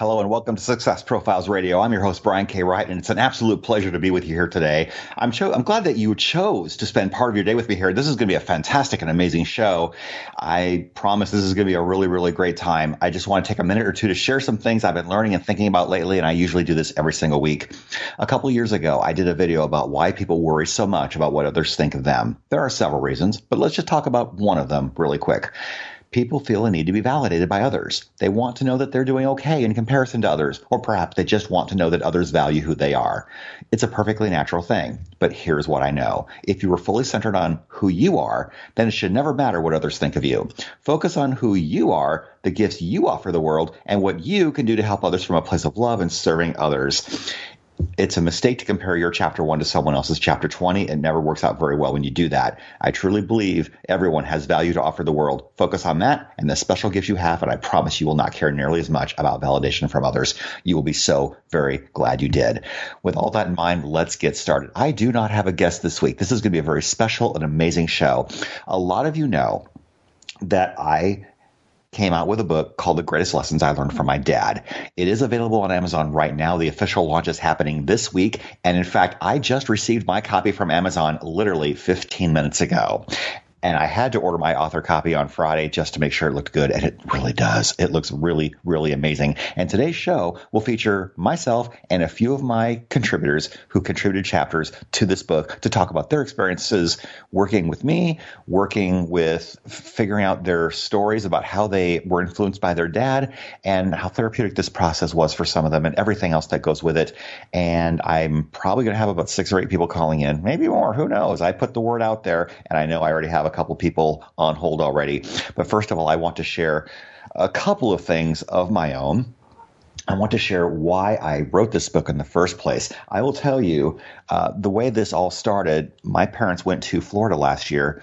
Hello and welcome to Success Profiles Radio. I'm your host Brian K. Wright, and it's an absolute pleasure to be with you here today. I'm cho- I'm glad that you chose to spend part of your day with me here. This is going to be a fantastic and amazing show. I promise this is going to be a really really great time. I just want to take a minute or two to share some things I've been learning and thinking about lately, and I usually do this every single week. A couple years ago, I did a video about why people worry so much about what others think of them. There are several reasons, but let's just talk about one of them really quick people feel a need to be validated by others. They want to know that they're doing okay in comparison to others, or perhaps they just want to know that others value who they are. It's a perfectly natural thing. But here's what I know. If you were fully centered on who you are, then it should never matter what others think of you. Focus on who you are, the gifts you offer the world, and what you can do to help others from a place of love and serving others it's a mistake to compare your chapter one to someone else's chapter 20. It never works out very well when you do that. I truly believe everyone has value to offer the world. Focus on that and the special gifts you have, and I promise you will not care nearly as much about validation from others. You will be so very glad you did. With all that in mind, let's get started. I do not have a guest this week. This is going to be a very special and amazing show. A lot of you know that I came out with a book called The Greatest Lessons I Learned from My Dad. It is available on Amazon right now. The official launch is happening this week. And in fact, I just received my copy from Amazon literally 15 minutes ago and I had to order my author copy on Friday just to make sure it looked good, and it really does. It looks really, really amazing. And today's show will feature myself and a few of my contributors who contributed chapters to this book to talk about their experiences working with me, working with figuring out their stories about how they were influenced by their dad, and how therapeutic this process was for some of them, and everything else that goes with it. And I'm probably going to have about six or eight people calling in, maybe more. Who knows? I put the word out there, and I know I already have a couple people on hold already. But first of all, I want to share a couple of things of my own. I want to share why I wrote this book in the first place. I will tell you uh, the way this all started. My parents went to Florida last year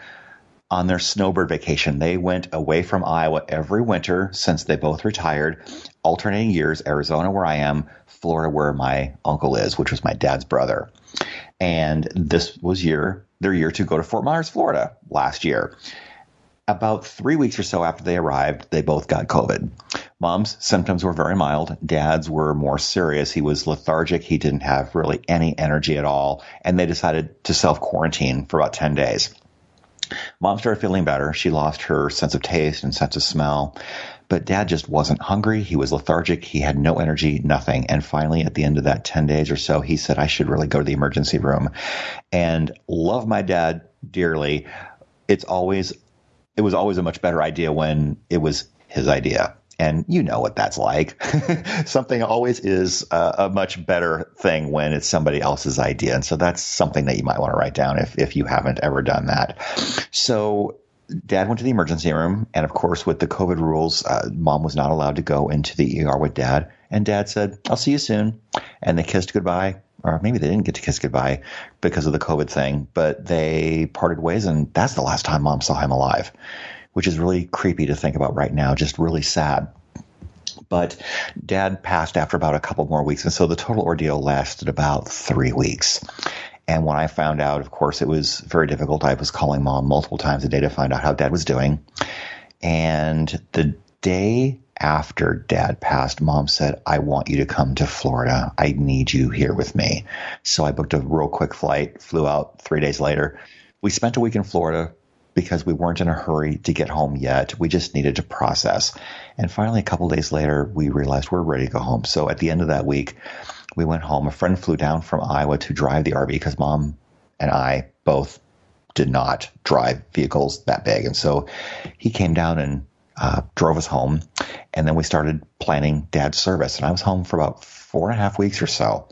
on their snowbird vacation. They went away from Iowa every winter since they both retired, alternating years Arizona, where I am, Florida, where my uncle is, which was my dad's brother. And this was year their year to go to Fort Myers, Florida last year. About three weeks or so after they arrived, they both got COVID. Mom's symptoms were very mild. Dad's were more serious. He was lethargic. He didn't have really any energy at all. And they decided to self quarantine for about 10 days. Mom started feeling better. She lost her sense of taste and sense of smell. But dad just wasn't hungry. He was lethargic. He had no energy, nothing. And finally, at the end of that 10 days or so, he said, I should really go to the emergency room. And love my dad dearly. It's always, it was always a much better idea when it was his idea. And you know what that's like. something always is a, a, much better thing when it's somebody else's idea. And so that's something that you might want to write down if, if you haven't ever done that. So dad went to the emergency room. And of course, with the COVID rules, uh, mom was not allowed to go into the ER with dad. And dad said, I'll see you soon. And they kissed goodbye. Or maybe they didn't get to kiss goodbye because of the COVID thing, but they parted ways. And that's the last time mom saw him alive which is really creepy to think about right now, just really sad. But dad passed after about a couple more weeks, and so the total ordeal lasted about three weeks. And when I found out, of course, it was very difficult. I was calling mom multiple times a day to find out how dad was doing. And the day after dad passed, mom said, I want you to come to Florida. I need you here with me. So I booked a real quick flight, flew out three days later. We spent a week in Florida, because we weren't in a hurry to get home yet. We just needed to process. And finally, a couple days later, we realized we're ready to go home. So at the end of that week, we went home. A friend flew down from Iowa to drive the RV because mom and I both did not drive vehicles that big. And so he came down and uh, drove us home. And then we started planning dad's service. And I was home for about four and a half weeks or so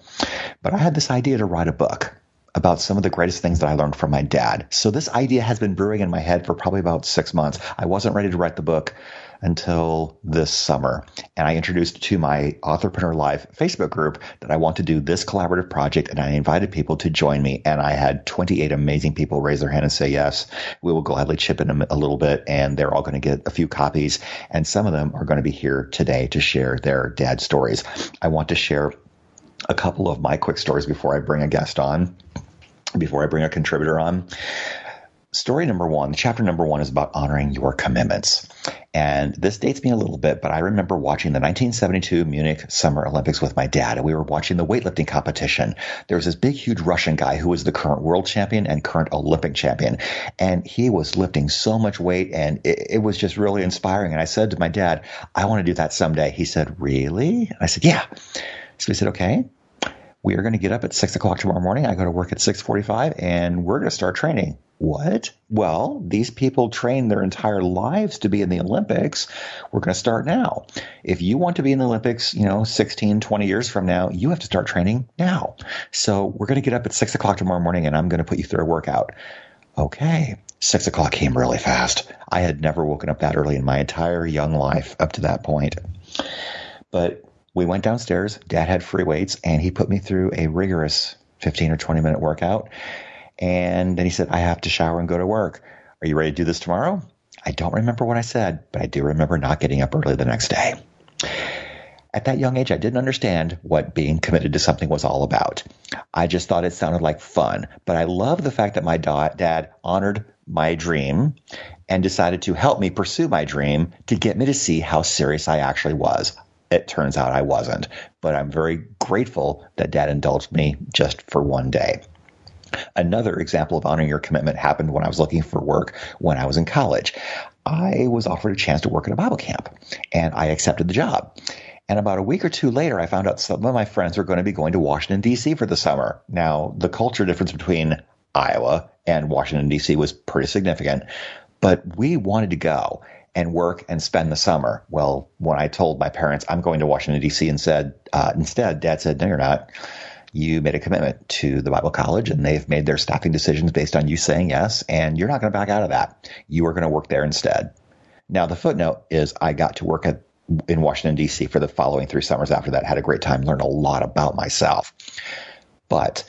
but I had this idea to write a book about some of the greatest things that I learned from my dad. So this idea has been brewing in my head for probably about six months. I wasn't ready to write the book until this summer. And I introduced to my Authorpreneur Live Facebook group that I want to do this collaborative project. And I invited people to join me. And I had 28 amazing people raise their hand and say, yes, we will gladly chip in a, a little bit. And they're all going to get a few copies. And some of them are going to be here today to share their dad stories. I want to share a couple of my quick stories before I bring a guest on before I bring a contributor on. Story number one, chapter number one is about honoring your commitments. And this dates me a little bit, but I remember watching the 1972 Munich Summer Olympics with my dad, and we were watching the weightlifting competition. There was this big, huge Russian guy who was the current world champion and current Olympic champion. And he was lifting so much weight, and it, it was just really inspiring. And I said to my dad, I want to do that someday. He said, Really? I said, Yeah. So he said, Okay we are going to get up at six o'clock tomorrow morning. I go to work at six forty-five, and we're going to start training. What? Well, these people train their entire lives to be in the Olympics. We're going to start now. If you want to be in the Olympics, you know, 16, 20 years from now, you have to start training now. So we're going to get up at six o'clock tomorrow morning, and I'm going to put you through a workout. Okay. Six o'clock came really fast. I had never woken up that early in my entire young life up to that point. But we went downstairs. Dad had free weights, and he put me through a rigorous 15 or 20 minute workout. And then he said, I have to shower and go to work. Are you ready to do this tomorrow? I don't remember what I said, but I do remember not getting up early the next day. At that young age, I didn't understand what being committed to something was all about. I just thought it sounded like fun. But I love the fact that my dad honored my dream and decided to help me pursue my dream to get me to see how serious I actually was it turns out I wasn't. But I'm very grateful that dad indulged me just for one day. Another example of honoring your commitment happened when I was looking for work when I was in college. I was offered a chance to work at a Bible camp, and I accepted the job. And about a week or two later, I found out some of my friends were going to be going to Washington, D.C. for the summer. Now, the culture difference between Iowa and Washington, D.C. was pretty significant, but we wanted to go and work and spend the summer. Well, when I told my parents I'm going to Washington D.C. and said uh, instead, Dad said, "No, you're not. You made a commitment to the Bible College, and they've made their staffing decisions based on you saying yes, and you're not going to back out of that. You are going to work there instead." Now, the footnote is I got to work at in Washington D.C. for the following three summers after that. Had a great time, learned a lot about myself, but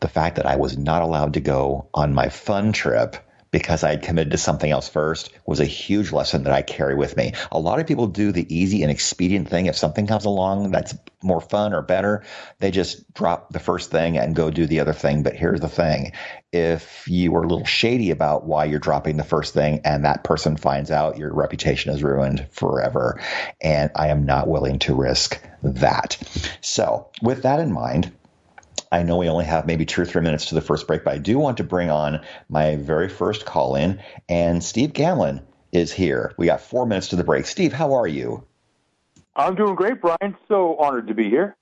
the fact that I was not allowed to go on my fun trip because I had committed to something else first was a huge lesson that I carry with me. A lot of people do the easy and expedient thing. If something comes along that's more fun or better, they just drop the first thing and go do the other thing. But here's the thing. If you are a little shady about why you're dropping the first thing and that person finds out, your reputation is ruined forever. And I am not willing to risk that. So with that in mind, I know we only have maybe two or three minutes to the first break, but I do want to bring on my very first call in, and Steve Gamlin is here. We got four minutes to the break. Steve, how are you? I'm doing great, Brian. So honored to be here.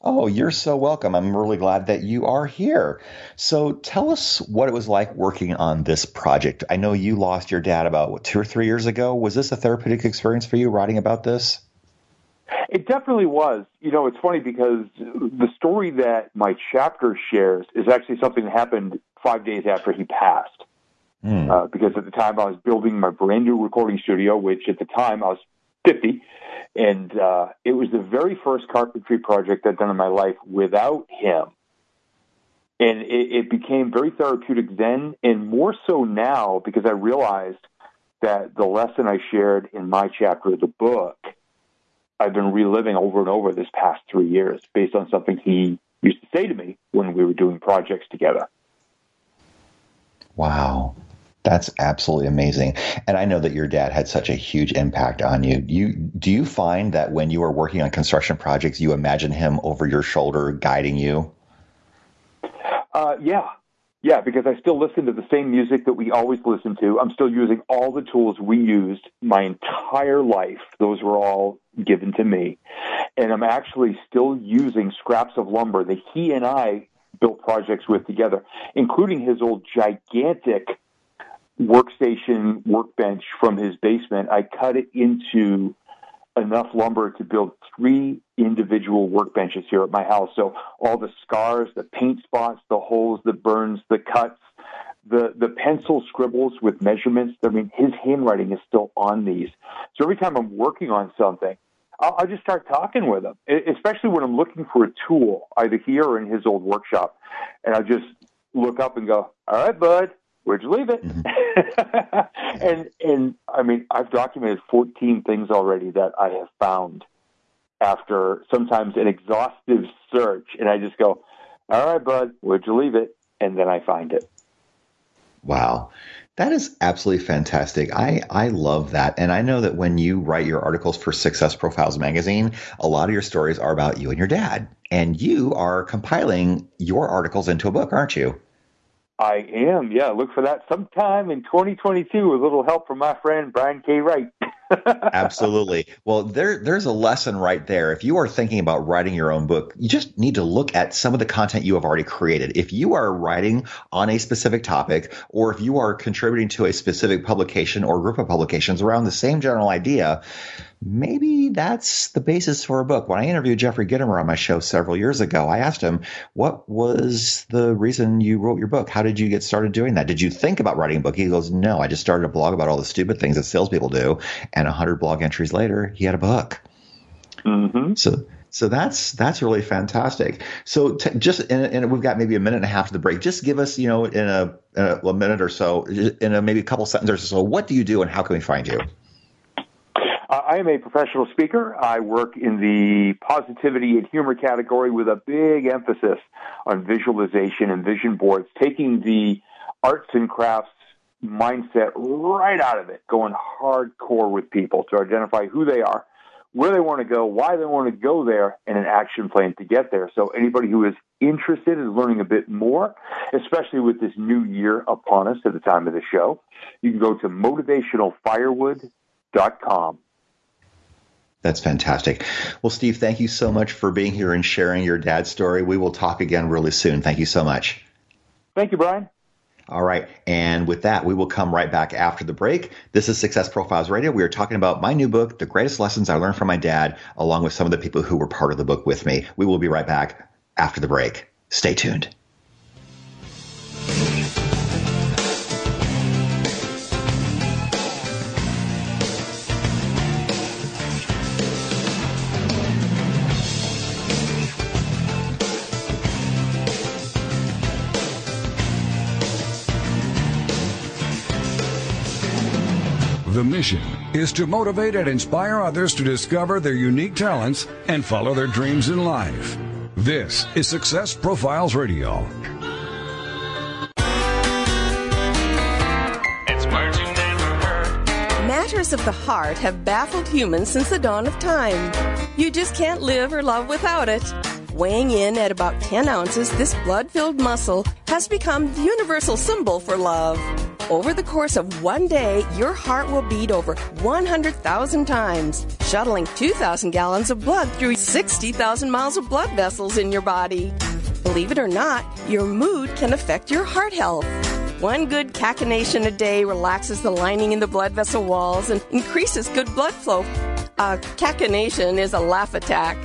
Oh, you're so welcome. I'm really glad that you are here. So tell us what it was like working on this project. I know you lost your dad about what, two or three years ago. Was this a therapeutic experience for you writing about this? It definitely was. You know, it's funny because the story that my chapter shares is actually something that happened five days after he passed. Mm. Uh, because at the time I was building my brand new recording studio, which at the time I was 50, and uh, it was the very first carpentry project I'd done in my life without him. And it, it became very therapeutic then, and more so now because I realized that the lesson I shared in my chapter of the book I've been reliving over and over this past three years based on something he used to say to me when we were doing projects together. Wow. That's absolutely amazing. And I know that your dad had such a huge impact on you. You do you find that when you are working on construction projects, you imagine him over your shoulder guiding you? Uh, yeah, yeah, because I still listen to the same music that we always listen to. I'm still using all the tools we used my entire life. Those were all given to me. And I'm actually still using scraps of lumber that he and I built projects with together, including his old gigantic workstation workbench from his basement. I cut it into enough lumber to build three individual workbenches here at my house. So all the scars, the paint spots, the holes, the burns, the cuts, the the pencil scribbles with measurements. I mean, his handwriting is still on these. So every time I'm working on something, I'll, just start talking with him, especially when I'm looking for a tool, either here or in his old workshop, and I just look up and go, "All right, bud." Where'd you leave it? Mm-hmm. and and I mean, I've documented 14 things already that I have found after sometimes an exhaustive search, and I just go, "All right, bud, where'd you leave it?" And then I find it. Wow. That is absolutely fantastic. I, I love that. And I know that when you write your articles for Success Profiles magazine, a lot of your stories are about you and your dad. And you are compiling your articles into a book, aren't you? I am. Yeah, look for that sometime in 2022 with a little help from my friend Brian K. Wright. Absolutely. Well, there there's a lesson right there. If you are thinking about writing your own book, you just need to look at some of the content you have already created. If you are writing on a specific topic or if you are contributing to a specific publication or group of publications around the same general idea, maybe that's the basis for a book. When I interviewed Jeffrey Gitomer on my show several years ago, I asked him, what was the reason you wrote your book? How did you get started doing that? Did you think about writing a book? He goes, no, I just started a blog about all the stupid things that salespeople do. And a hundred blog entries later, he had a book. Mm-hmm. So, so that's that's really fantastic. So t- just and we've got maybe a minute and a half to the break. Just give us, you know, in a, in a, a minute or so, in a maybe a couple sentences or so, what do you do and how can we find you? I am a professional speaker. I work in the positivity and humor category with a big emphasis on visualization and vision boards, taking the arts and crafts mindset right out of it, going hardcore with people to identify who they are, where they want to go, why they want to go there, and an action plan to get there. So anybody who is interested in learning a bit more, especially with this new year upon us at the time of the show, you can go to motivationalfirewood.com. That's fantastic. Well, Steve, thank you so much for being here and sharing your dad's story. We will talk again really soon. Thank you so much. Thank you, Brian. All right. And with that, we will come right back after the break. This is Success Profiles Radio. We are talking about my new book, The Greatest Lessons I Learned from My Dad, along with some of the people who were part of the book with me. We will be right back after the break. Stay tuned. The mission is to motivate and inspire others to discover their unique talents and follow their dreams in life. This is Success Profiles Radio. Matters of the heart have baffled humans since the dawn of time. You just can't live or love without it. Weighing in at about 10 ounces, this blood filled muscle has become the universal symbol for love. Over the course of one day, your heart will beat over 100,000 times, shuttling 2,000 gallons of blood through 60,000 miles of blood vessels in your body. Believe it or not, your mood can affect your heart health. One good cachinnation a day relaxes the lining in the blood vessel walls and increases good blood flow. A cachinnation is a laugh attack.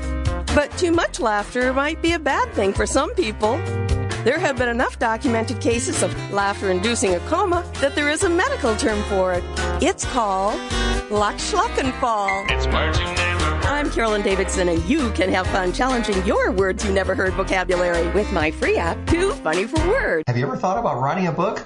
But too much laughter might be a bad thing for some people. There have been enough documented cases of laughter inducing a coma that there is a medical term for it. It's called Lachschlachenfall. It's words you never I'm Carolyn Davidson, and you can have fun challenging your words you never heard vocabulary with my free app, Too Funny for Words. Have you ever thought about writing a book?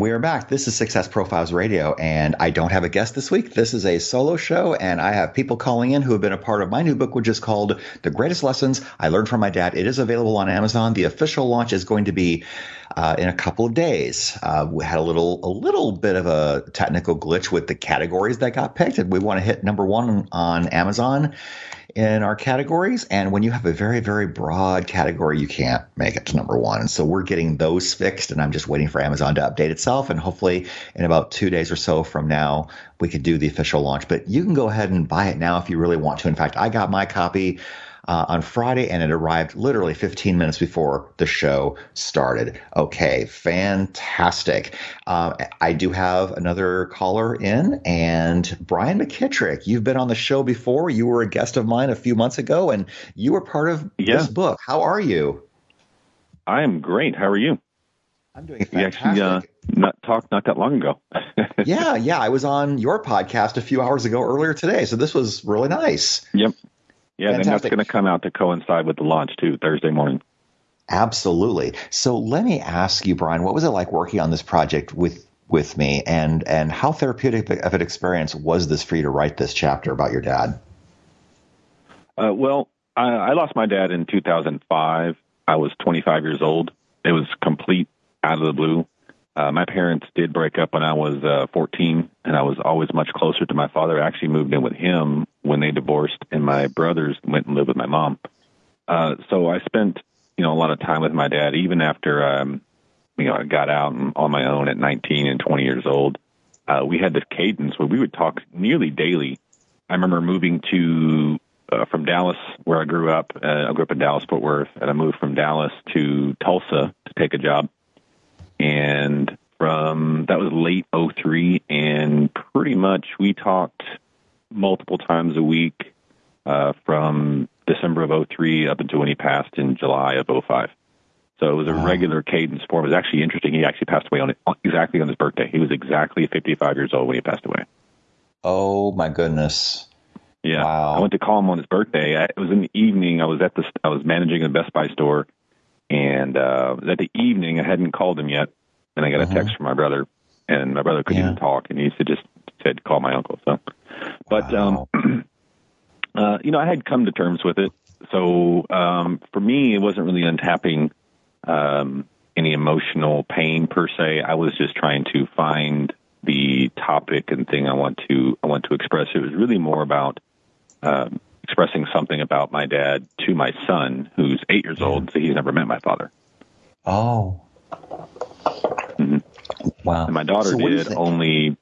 We are back. This is Success Profiles Radio, and I don't have a guest this week. This is a solo show, and I have people calling in who have been a part of my new book, which is called The Greatest Lessons I Learned from My Dad. It is available on Amazon. The official launch is going to be uh, in a couple of days. Uh, we had a little a little bit of a technical glitch with the categories that got picked, and we want to hit number one on Amazon in our categories. And when you have a very, very broad category, you can't make it to number one. And so we're getting those fixed, and I'm just waiting for Amazon to update itself. And hopefully, in about two days or so from now, we could do the official launch. But you can go ahead and buy it now if you really want to. In fact, I got my copy uh, on Friday, and it arrived literally 15 minutes before the show started. Okay, fantastic. Uh, I do have another caller in, and Brian McKittrick, you've been on the show before. You were a guest of mine a few months ago, and you were part of yeah. this book. How are you? I am great. How are you? I'm doing fantastic. We actually uh, not talked not that long ago. yeah, yeah. I was on your podcast a few hours ago earlier today, so this was really nice. Yep. Yeah, Fantastic. and that's going to come out to coincide with the launch too, Thursday morning. Absolutely. So let me ask you, Brian, what was it like working on this project with with me, and and how therapeutic of an experience was this for you to write this chapter about your dad? Uh, well, I, I lost my dad in 2005. I was 25 years old. It was complete out of the blue. Uh, my parents did break up when I was uh, 14, and I was always much closer to my father. I actually moved in with him when they divorced, and my brothers went and lived with my mom. Uh, so I spent, you know, a lot of time with my dad, even after, um, you know, I got out on my own at 19 and 20 years old. Uh, we had this cadence where we would talk nearly daily. I remember moving to uh, from Dallas, where I grew up. Uh, I grew up in Dallas, Fort Worth, and I moved from Dallas to Tulsa to take a job and from that was late 03 and pretty much we talked multiple times a week uh, from December of 03 up until when he passed in July of 05. So it was a regular cadence for him. It was actually interesting. He actually passed away on exactly on his birthday. He was exactly 55 years old when he passed away. Oh my goodness. Yeah. Wow. I went to call him on his birthday. I, it was in the evening. I was at the I was managing a Best Buy store and uh, at the evening, I hadn't called him yet, and I got uh-huh. a text from my brother, and my brother couldn't yeah. even talk, and he said just said call my uncle. So, but wow. um, uh, you know, I had come to terms with it. So um, for me, it wasn't really untapping um, any emotional pain per se. I was just trying to find the topic and thing I want to I want to express. It was really more about um, expressing something about my dad to my son, who's eight years old, so he's never met my father. Oh. Mm-hmm. Wow. And my daughter so did only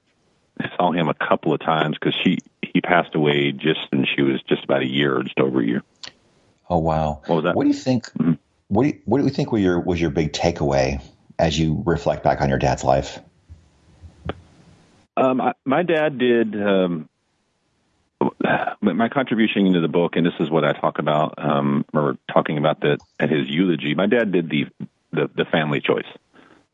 saw him a couple of times because she he passed away just and she was just about a year or just over a year. Oh wow! What was that? What do you think? Mm-hmm. What do you, what do you think was your was your big takeaway as you reflect back on your dad's life? Um, I, my dad did um, my contribution into the book, and this is what I talk about, um, or talking about that at his eulogy. My dad did the the, the family choice.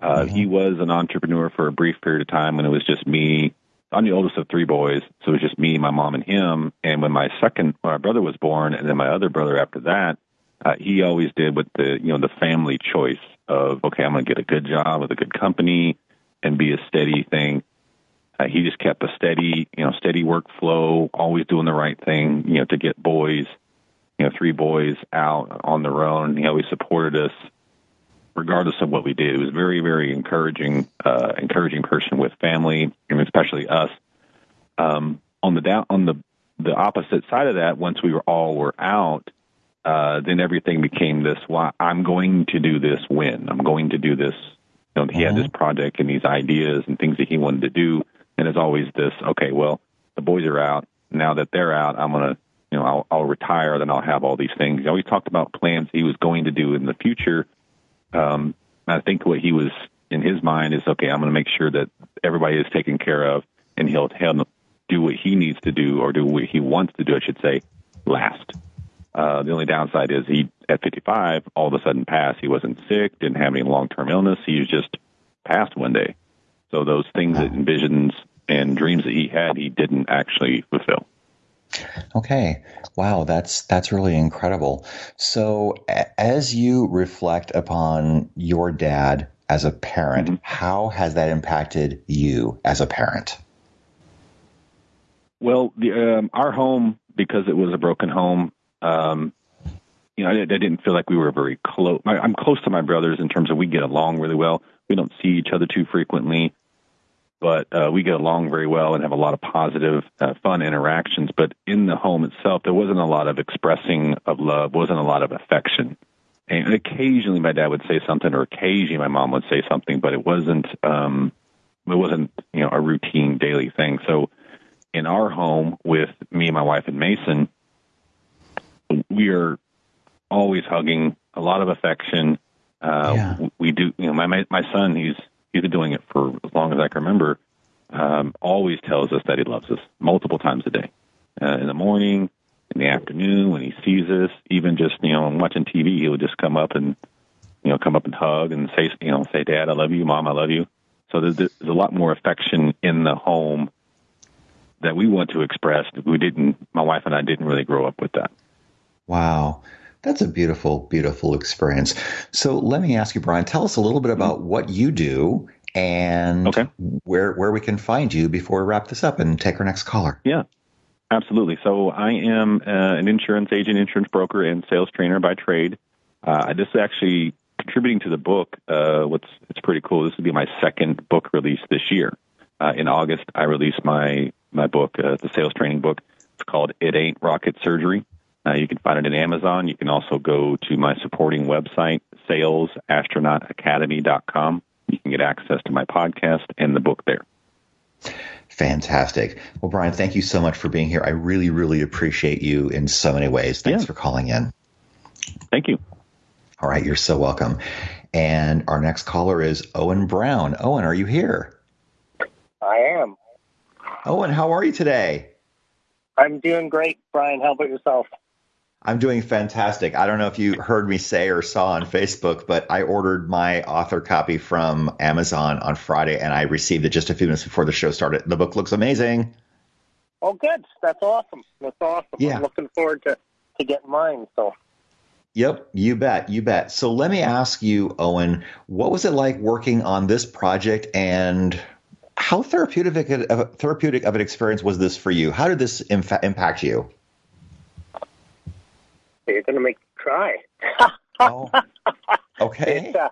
Uh, mm-hmm. He was an entrepreneur for a brief period of time when it was just me. I'm the oldest of three boys, so it was just me, my mom, and him. And when my second, when my brother was born, and then my other brother after that, uh, he always did with the you know the family choice of okay, I'm going to get a good job with a good company and be a steady thing. Uh, he just kept a steady, you know, steady workflow, always doing the right thing, you know, to get boys, you know, three boys out on their own. He always supported us, regardless of what we did. It was very, very encouraging, uh, encouraging person with family, and especially us. Um, on the down, on the the opposite side of that, once we were all were out, uh, then everything became this. Why I'm going to do this when I'm going to do this. You know, he mm-hmm. had this project and these ideas and things that he wanted to do and it's always this, okay, well, the boys are out. Now that they're out, I'm going to, you know, I'll, I'll retire, then I'll have all these things. He always talked about plans he was going to do in the future. Um, I think what he was in his mind is, okay, I'm going to make sure that everybody is taken care of, and he'll, he'll do what he needs to do or do what he wants to do, I should say, last. Uh, the only downside is he, at 55, all of a sudden passed. He wasn't sick, didn't have any long-term illness. He was just passed one day. So those things that envisions and dreams that he had, he didn't actually fulfill. Okay. Wow, that's that's really incredible. So as you reflect upon your dad as a parent. Mm-hmm. How has that impacted you as a parent? Well, the, um, our home, because it was a broken home, um, you know, I, I, didn't feel like we were very close. I'm close to my brothers in terms of we get along really well. We don't see each other too frequently, but uh, we get along very well and have a lot of positive, uh, fun interactions. But in the home itself, there wasn't a lot of expressing of love, wasn't a lot of affection. And occasionally my dad would say something, or occasionally my mom would say something, but it wasn't, um, it wasn't, you know, a routine daily thing. So in our home with me and my wife and Mason, we are always hugging, a lot of affection. Uh, yeah. We do, you know, my, my my son, he's he's been doing it for as long as I can remember. Um, always tells us that he loves us multiple times a day, uh, in the morning, in the afternoon, when he sees us, even just you know watching TV, he would just come up and you know come up and hug and say you know say, Dad, I love you, Mom, I love you. So there's, there's a lot more affection in the home that we want to express. We didn't. My wife and I didn't really grow up with that. Wow. That's a beautiful, beautiful experience. So let me ask you, Brian, tell us a little bit about what you do and okay. where where we can find you before we wrap this up and take our next caller. Yeah, absolutely. So I am uh, an insurance agent, insurance broker, and sales trainer by trade. Uh, this is actually contributing to the book. Uh, what's it's pretty cool. This will be my second book release this year. Uh, in August, I released my my book, uh, the sales training book. It's called "It Ain't Rocket Surgery." Uh, you can find it at Amazon. You can also go to my supporting website, salesastronautacademy.com. You can get access to my podcast and the book there. Fantastic. Well, Brian, thank you so much for being here. I really, really appreciate you in so many ways. Thanks yeah. for calling in. Thank you. All right, you're so welcome. And our next caller is Owen Brown. Owen, are you here? I am. Owen, how are you today? I'm doing great, Brian. How about yourself? I'm doing fantastic. I don't know if you heard me say or saw on Facebook, but I ordered my author copy from Amazon on Friday and I received it just a few minutes before the show started. The book looks amazing. Oh, good. That's awesome. That's awesome. Yeah. I'm looking forward to, to getting mine. So. Yep, you bet, you bet. So let me ask you, Owen, what was it like working on this project, and how therapeutic therapeutic of an experience was this for you? How did this impact you? You're going to make me cry. oh, okay. uh,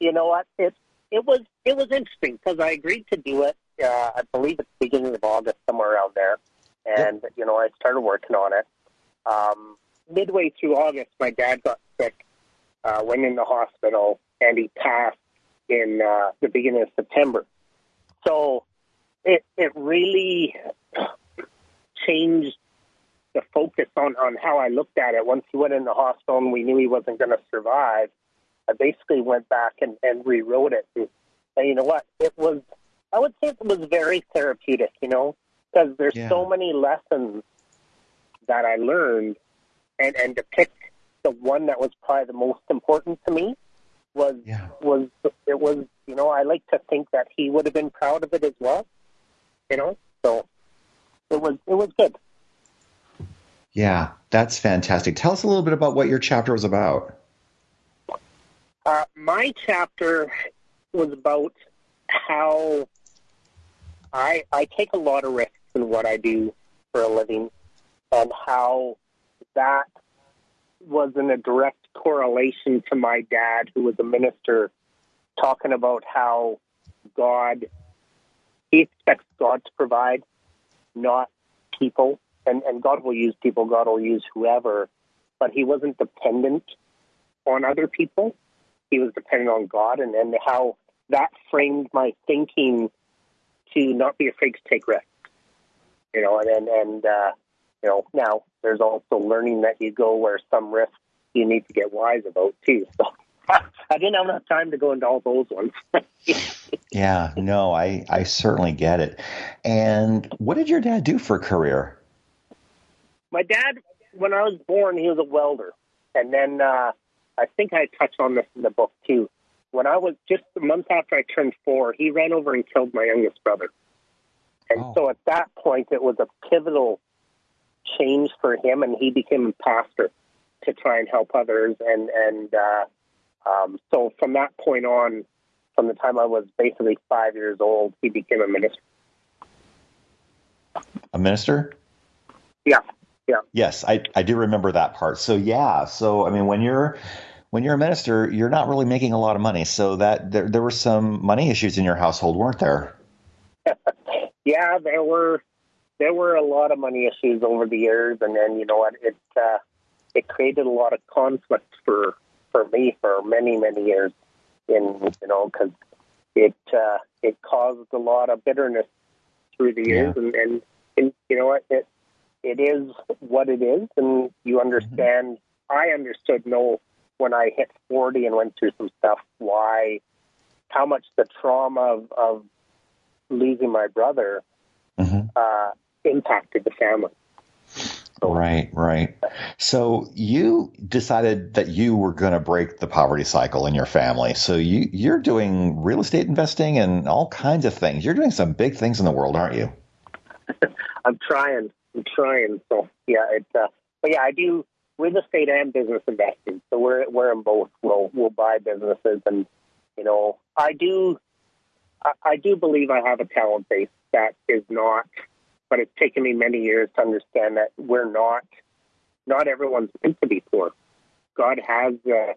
you know what? It it was it was interesting because I agreed to do it. Uh, I believe at the beginning of August, somewhere around there, and yep. you know I started working on it. Um, midway through August, my dad got sick, uh, went in the hospital, and he passed in uh, the beginning of September. So it it really changed the focus on, on how I looked at it. Once he went in the hospital and we knew he wasn't going to survive, I basically went back and, and rewrote it. And, and you know what? It was, I would say it was very therapeutic, you know, because there's yeah. so many lessons that I learned. And, and to pick the one that was probably the most important to me was, yeah. was, it was, you know, I like to think that he would have been proud of it as well, you know, so it was, it was good. Yeah, that's fantastic. Tell us a little bit about what your chapter was about. Uh, my chapter was about how I I take a lot of risks in what I do for a living, and how that was in a direct correlation to my dad, who was a minister, talking about how God he expects God to provide, not people and, and God will use people, God will use whoever, but he wasn't dependent on other people. He was dependent on God and, and how that framed my thinking to not be afraid to take risks. You know, and, and, and uh, you know, now there's also learning that you go where some risks you need to get wise about too. So I didn't have enough time to go into all those ones. yeah, no, I, I certainly get it. And what did your dad do for a career? My dad, when I was born, he was a welder, and then uh, I think I touched on this in the book too. When I was just a month after I turned four, he ran over and killed my youngest brother. And oh. so at that point, it was a pivotal change for him, and he became a pastor to try and help others. And and uh, um, so from that point on, from the time I was basically five years old, he became a minister. A minister? Yeah, yeah. Yes, I, I do remember that part. So yeah, so I mean, when you're when you're a minister, you're not really making a lot of money. So that there there were some money issues in your household, weren't there? yeah, there were there were a lot of money issues over the years, and then you know what it uh, it created a lot of conflict for for me for many many years. In you know because it uh, it caused a lot of bitterness through the years, yeah. and, and and you know what it it is what it is, and you understand. Mm-hmm. I understood no when I hit forty and went through some stuff why how much the trauma of, of losing my brother mm-hmm. uh, impacted the family. Right, right. So you decided that you were going to break the poverty cycle in your family. So you you're doing real estate investing and all kinds of things. You're doing some big things in the world, aren't you? I'm trying. I'm trying. So yeah, it's uh, but yeah, I do real estate and business investing. So we're we're in both. We'll we'll buy businesses, and you know, I do. I, I do believe I have a talent base that is not but it's taken me many years to understand that we're not, not everyone's meant to be poor. God has, uh,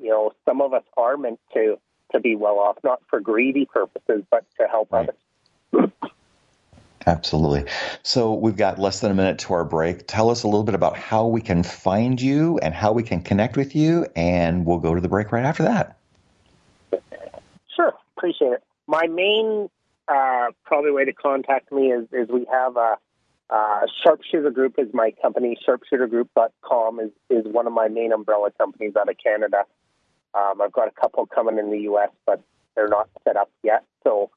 you know, some of us are meant to to be well off, not for greedy purposes, but to help right. others. Absolutely. So we've got less than a minute to our break. Tell us a little bit about how we can find you and how we can connect with you, and we'll go to the break right after that. Sure, appreciate it. My main uh, probably way to contact me is, is we have a, uh, Sharpshooter Group is my company. Sharpshootergroup.com is, is one of my main umbrella companies out of Canada. Um, I've got a couple coming in the U.S., but they're not set up yet. So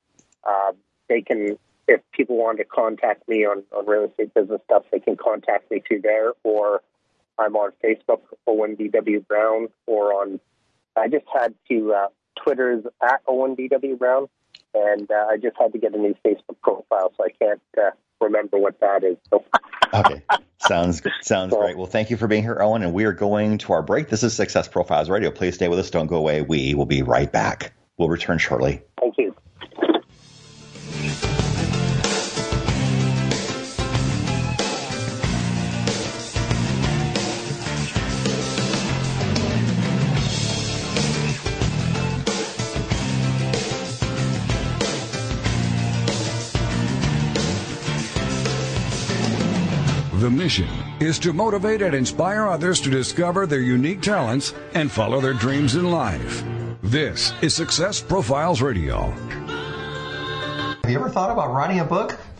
uh, they can, if people want to contact me on, on real estate business stuff, they can contact me through there, or I'm on Facebook, Owen DW Brown, or on, I just had to, uh, Twitter's at Owen DW Brown and uh, I just had to get a new Facebook profile, so I can't uh, remember what that is. So. okay, sounds sounds so, great. Well, thank you for being here, Owen. And we are going to our break. This is Success Profiles Radio. Please stay with us. Don't go away. We will be right back. We'll return shortly. Thank you. Mission is to motivate and inspire others to discover their unique talents and follow their dreams in life. This is Success Profiles Radio. Have you ever thought about writing a book?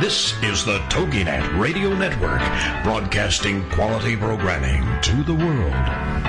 This is the TogiNet Radio Network, broadcasting quality programming to the world.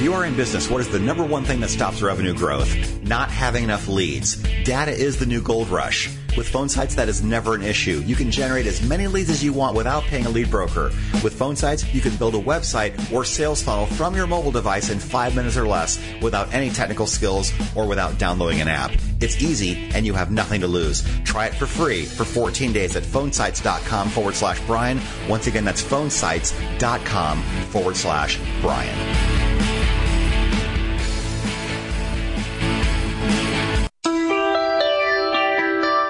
If you are in business, what is the number one thing that stops revenue growth? Not having enough leads. Data is the new gold rush. With PhoneSites, that is never an issue. You can generate as many leads as you want without paying a lead broker. With PhoneSites, you can build a website or sales funnel from your mobile device in five minutes or less without any technical skills or without downloading an app. It's easy and you have nothing to lose. Try it for free for 14 days at phonesites.com forward slash Brian. Once again, that's phonesites.com forward slash Brian.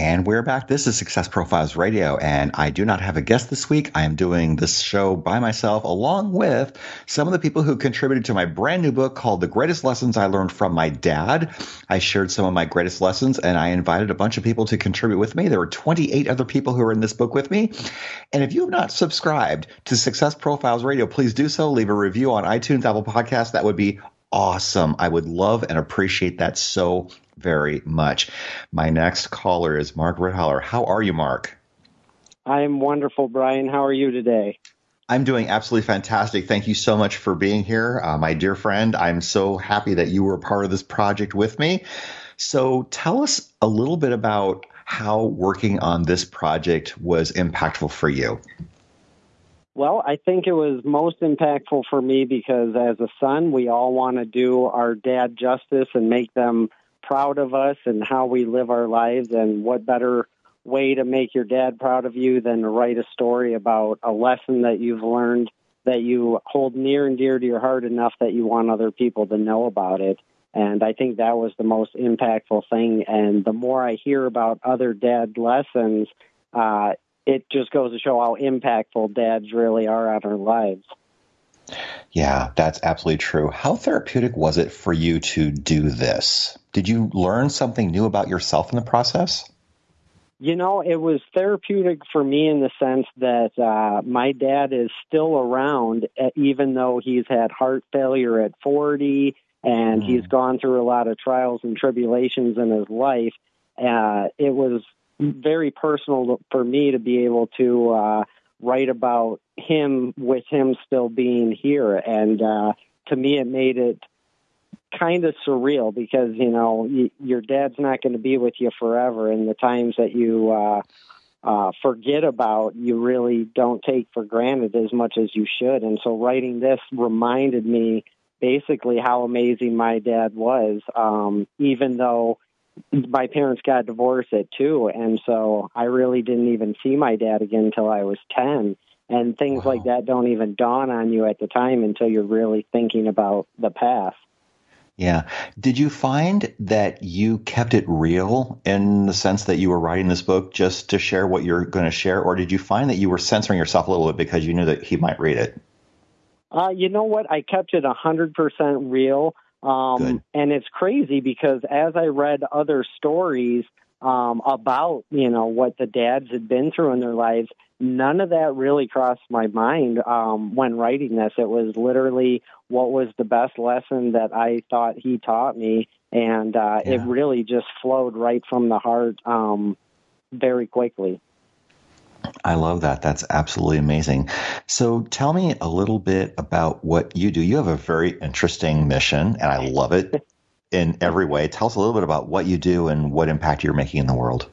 And we're back. This is Success Profiles Radio, and I do not have a guest this week. I am doing this show by myself, along with some of the people who contributed to my brand new book called The Greatest Lessons I Learned from My Dad. I shared some of my greatest lessons, and I invited a bunch of people to contribute with me. There were 28 other people who are in this book with me. And if you have not subscribed to Success Profiles Radio, please do so. Leave a review on iTunes, Apple Podcasts. That would be awesome. I would love and appreciate that so very much. My next caller is Mark Rithaler. How are you, Mark? I am wonderful, Brian. How are you today? I'm doing absolutely fantastic. Thank you so much for being here, uh, my dear friend. I'm so happy that you were part of this project with me. So tell us a little bit about how working on this project was impactful for you. Well, I think it was most impactful for me because as a son, we all want to do our dad justice and make them proud of us and how we live our lives. And what better way to make your dad proud of you than to write a story about a lesson that you've learned that you hold near and dear to your heart enough that you want other people to know about it. And I think that was the most impactful thing. And the more I hear about other dad lessons, uh, it just goes to show how impactful dads really are on our lives. Yeah, that's absolutely true. How therapeutic was it for you to do this? Did you learn something new about yourself in the process? You know, it was therapeutic for me in the sense that uh, my dad is still around, even though he's had heart failure at 40 and mm. he's gone through a lot of trials and tribulations in his life. Uh, it was very personal for me to be able to uh, write about him with him still being here. And uh, to me, it made it kind of surreal because, you know, y- your dad's not going to be with you forever. And the times that you uh, uh, forget about, you really don't take for granted as much as you should. And so writing this reminded me basically how amazing my dad was, um, even though my parents got divorced at two, and so I really didn't even see my dad again until I was ten. And things wow. like that don't even dawn on you at the time until you're really thinking about the past. Yeah. Did you find that you kept it real in the sense that you were writing this book just to share what you're going to share, or did you find that you were censoring yourself a little bit because you knew that he might read it? Uh, you know what? I kept it 100% real. Um, and it's crazy because as I read other stories um, about, you know, what the dads had been through in their lives, none of that really crossed my mind um, when writing this. It was literally what was the best lesson that I thought he taught me. And uh, yeah. it really just flowed right from the heart um, very quickly. I love that. That's absolutely amazing. So tell me a little bit about what you do. You have a very interesting mission, and I love it in every way. Tell us a little bit about what you do and what impact you're making in the world.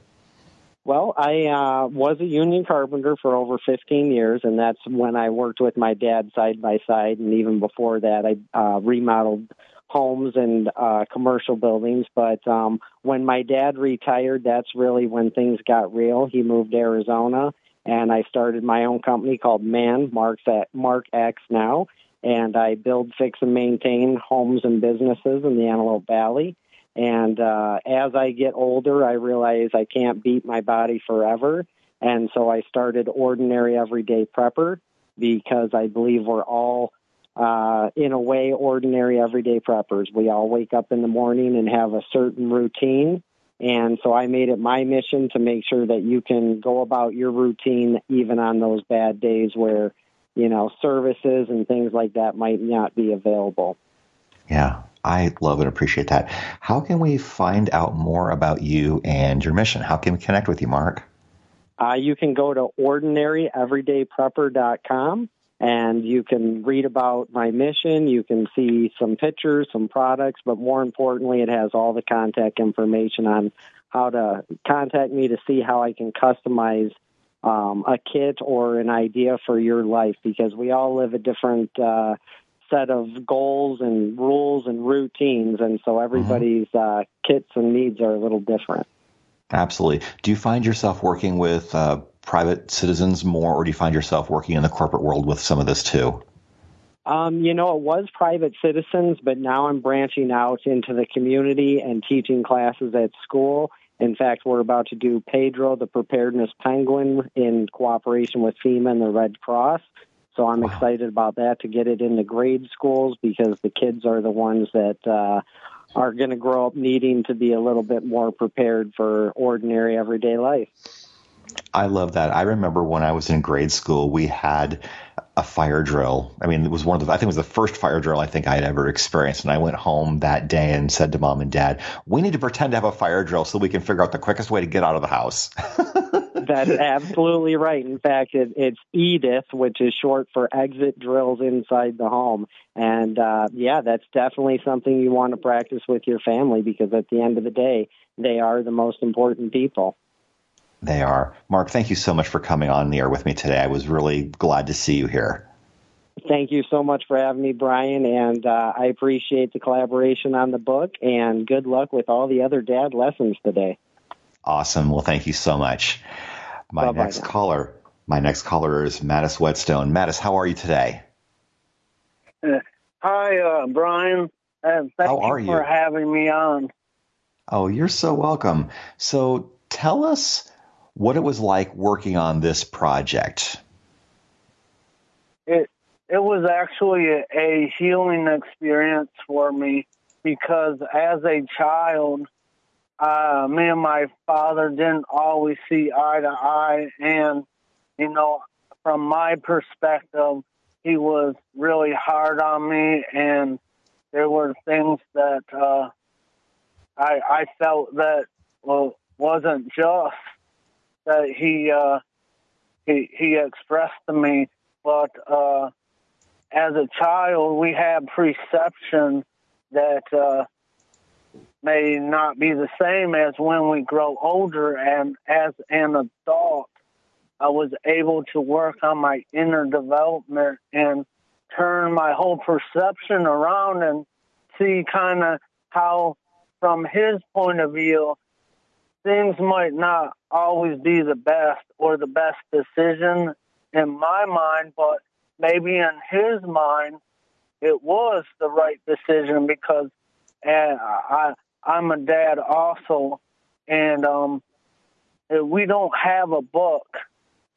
Well, I uh, was a union carpenter for over 15 years, and that's when I worked with my dad side by side. And even before that, I uh, remodeled homes and uh, commercial buildings. But um, when my dad retired, that's really when things got real. He moved to Arizona, and I started my own company called Man Mark's at Mark X now, and I build, fix, and maintain homes and businesses in the Antelope Valley. And uh, as I get older, I realize I can't beat my body forever, and so I started Ordinary Everyday Prepper because I believe we're all uh, in a way, ordinary everyday preppers. We all wake up in the morning and have a certain routine. And so I made it my mission to make sure that you can go about your routine even on those bad days where, you know, services and things like that might not be available. Yeah, I love and appreciate that. How can we find out more about you and your mission? How can we connect with you, Mark? Uh, you can go to ordinaryeverydayprepper.com and you can read about my mission. You can see some pictures, some products, but more importantly, it has all the contact information on how to contact me to see how I can customize um, a kit or an idea for your life because we all live a different uh, set of goals and rules and routines, and so everybody's uh, kits and needs are a little different. Absolutely. Do you find yourself working with uh, private citizens more, or do you find yourself working in the corporate world with some of this too? Um, you know, it was private citizens, but now I'm branching out into the community and teaching classes at school. In fact, we're about to do Pedro, the preparedness penguin, in cooperation with FEMA and the Red Cross. So I'm wow. excited about that to get it into grade schools because the kids are the ones that uh, are going to grow up needing to be a little bit more prepared for ordinary everyday life. I love that. I remember when I was in grade school, we had a fire drill. I mean, it was one of the, I think it was the first fire drill I think I had ever experienced. And I went home that day and said to mom and dad, we need to pretend to have a fire drill so we can figure out the quickest way to get out of the house. That's absolutely right. In fact, it, it's EDITH, which is short for exit drills inside the home. And uh, yeah, that's definitely something you want to practice with your family because at the end of the day, they are the most important people. They are. Mark, thank you so much for coming on the air with me today. I was really glad to see you here. Thank you so much for having me, Brian, and uh, I appreciate the collaboration on the book, and good luck with all the other dad lessons today. Awesome. Well, thank you so much. My Bye-bye next now. caller, my next caller is Mattis Whetstone. Mattis, how are you today? Uh, hi, uh, Brian. thank how are you for having me on. Oh, you're so welcome. So tell us what it was like working on this project. It it was actually a, healing experience for me because as a child, uh, me and my father didn't always see eye to eye, and you know, from my perspective, he was really hard on me, and there were things that uh, I I felt that well wasn't just that he uh, he he expressed to me, but uh, as a child, we have perception that uh, may not be the same as when we grow older. And as an adult, I was able to work on my inner development and turn my whole perception around and see kind of how, from his point of view, things might not always be the best or the best decision in my mind, but maybe in his mind, it was the right decision because uh, I I'm a dad also, and um, we don't have a book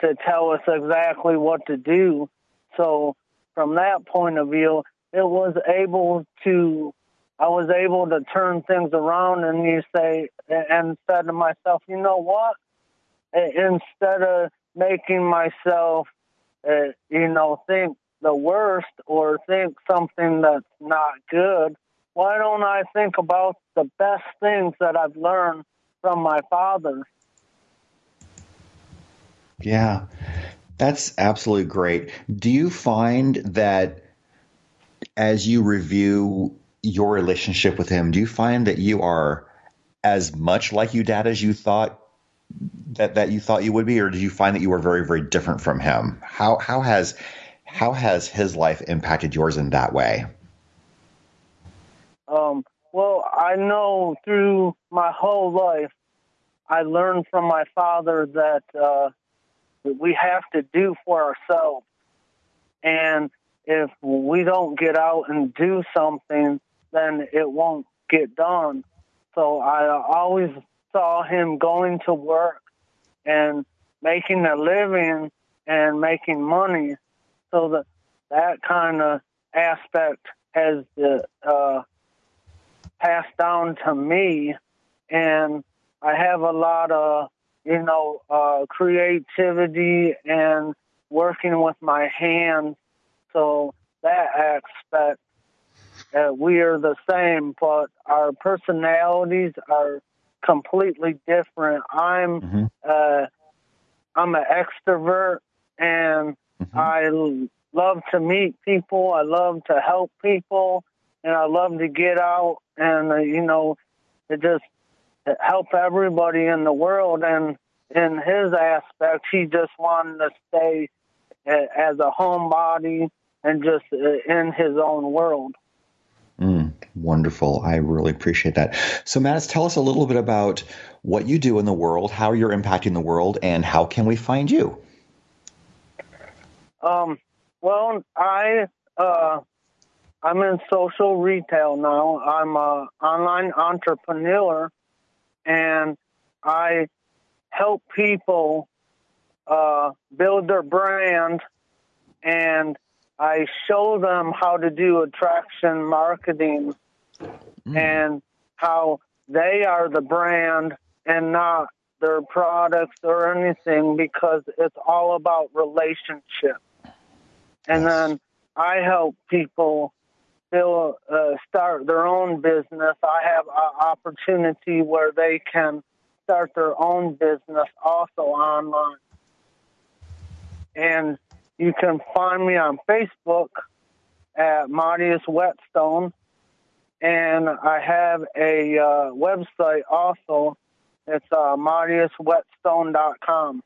to tell us exactly what to do. So from that point of view, it was able to I was able to turn things around and you say, and said to myself, you know what? Instead of making myself, uh, you know, think the worst or think something that's not good, why don't I think about the best things that I've learned from my father? Yeah, that's absolutely great. Do you find that as you review your relationship with him, do you find that you are as much like you dad as you thought that that you thought you would be, or did you find that you were very very different from him? How how has how has his life impacted yours in that way? Um, well, I know through my whole life, I learned from my father that uh, we have to do for ourselves, and if we don't get out and do something, then it won't get done. So I always saw him going to work and making a living and making money. So that that kind of aspect has uh, passed down to me, and I have a lot of you know uh, creativity and working with my hands. So that aspect uh, we are the same, but our personalities are completely different. I'm mm-hmm. uh, I'm an extrovert, and mm-hmm. I love to meet people. I love to help people, and I love to get out and uh, you know to just help everybody in the world. And in his aspect, he just wanted to stay uh, as a homebody and just uh, in his own world. Wonderful. I really appreciate that. So, Mattis, tell us a little bit about what you do in the world, how you're impacting the world, and how can we find you? Um, well, I uh, I'm in social retail now. I'm an online entrepreneur, and I help people uh, build their brand and I show them how to do attraction marketing mm. and how they are the brand and not their products or anything because it's all about relationship. And then I help people build, uh, start their own business. I have an opportunity where they can start their own business also online. And you can find me on Facebook at Marius Whetstone. And I have a uh, website also. It's uh, mariuswhetstone.com.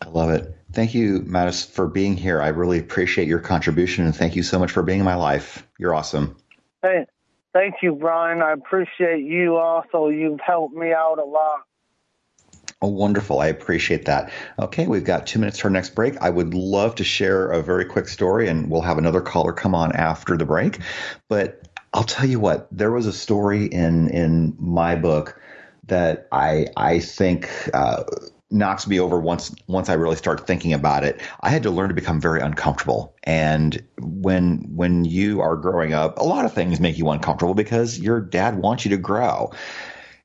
I love it. Thank you, Mattis, for being here. I really appreciate your contribution and thank you so much for being in my life. You're awesome. Hey, thank you, Brian. I appreciate you also. You've helped me out a lot. Oh, wonderful. I appreciate that. Okay, we've got two minutes for our next break. I would love to share a very quick story, and we'll have another caller come on after the break. But I'll tell you what, there was a story in in my book that I I think uh, knocks me over once once I really start thinking about it. I had to learn to become very uncomfortable. And when when you are growing up, a lot of things make you uncomfortable because your dad wants you to grow.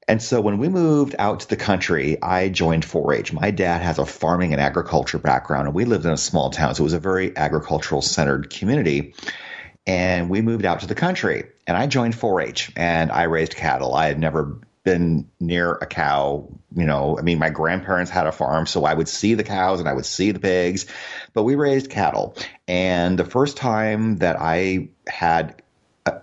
And so when we moved out to the country, I joined 4 H. My dad has a farming and agriculture background, and we lived in a small town. So it was a very agricultural centered community. And we moved out to the country, and I joined 4 H and I raised cattle. I had never been near a cow. You know, I mean, my grandparents had a farm, so I would see the cows and I would see the pigs, but we raised cattle. And the first time that I had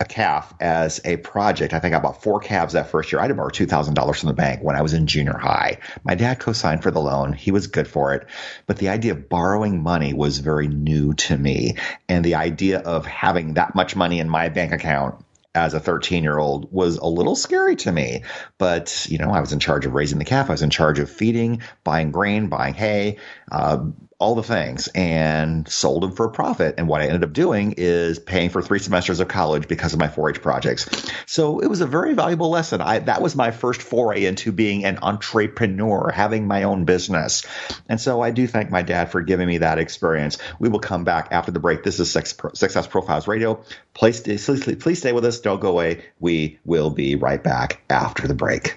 a calf as a project. I think I bought four calves that first year. I had borrow two thousand dollars from the bank when I was in junior high. My dad co-signed for the loan. He was good for it, but the idea of borrowing money was very new to me, and the idea of having that much money in my bank account as a 13 year old was a little scary to me. But, you know, I was in charge of raising the calf. I was in charge of feeding, buying grain, buying hay, uh, all the things and sold them for a profit. And what I ended up doing is paying for three semesters of college because of my 4-H projects. So it was a very valuable lesson. I, that was my first foray into being an entrepreneur, having my own business. And so I do thank my dad for giving me that experience. We will come back after the break. This is Success Profiles Radio. Please, please, please stay with us. Don't go away. We will be right back after the break.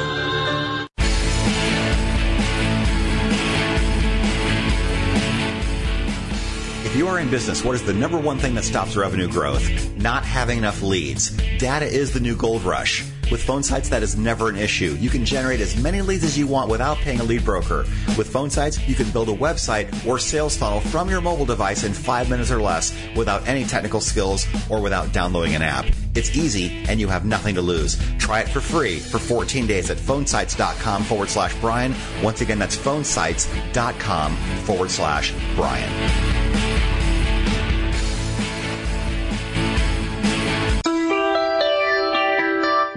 You are in business, what is the number one thing that stops revenue growth? Not having enough leads. Data is the new gold rush. With PhoneSites, that is never an issue. You can generate as many leads as you want without paying a lead broker. With PhoneSites, you can build a website or sales funnel from your mobile device in five minutes or less without any technical skills or without downloading an app. It's easy and you have nothing to lose. Try it for free for 14 days at phonesites.com forward slash Brian. Once again, that's phonesites.com forward slash Brian.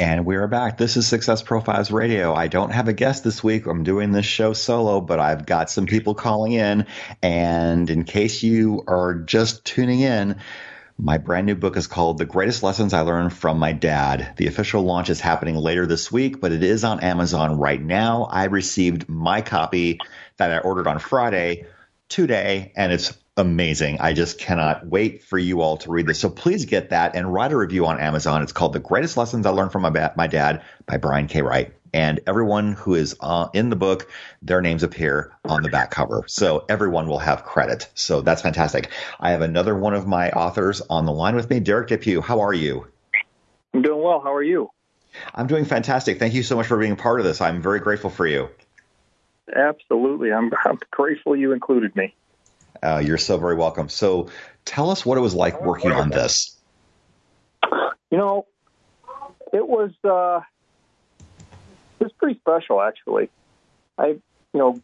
And we're back. This is Success Profiles Radio. I don't have a guest this week. I'm doing this show solo, but I've got some people calling in. And in case you are just tuning in, my brand new book is called The Greatest Lessons I Learned from My Dad. The official launch is happening later this week, but it is on Amazon right now. I received my copy that I ordered on Friday today, and it's amazing. I just cannot wait for you all to read this. So please get that and write a review on Amazon. It's called The Greatest Lessons I Learned from My, ba- my Dad by Brian K. Wright. and everyone who is uh, in the book, their names appear on the back cover. So everyone will have credit. So that's fantastic. I have another one of my authors on the line with me, Derek Depew. How are you? I'm doing well. How are you? I'm doing fantastic. Thank you so much for being part of this. I'm very grateful for you. Absolutely. I'm, I'm grateful you included me. Uh, you're so very welcome. So tell us what it was like working on this. You know, it was uh, it was pretty special actually. I you know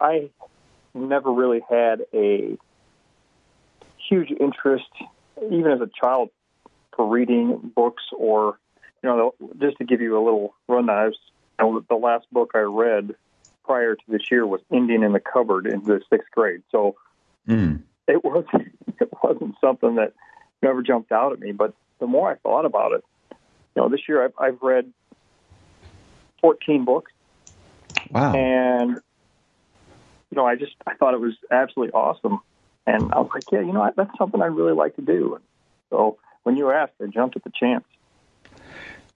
I never really had a huge interest, even as a child, for reading books or you know just to give you a little rundown. I was, you know, the last book I read prior to this year was Indian in the Cupboard in the sixth grade. So mm. it was it wasn't something that never jumped out at me. But the more I thought about it, you know, this year I've, I've read 14 books. Wow. And, you know, I just, I thought it was absolutely awesome. And I was like, yeah, you know, that's something I'd really like to do. And so when you asked, I jumped at the chance.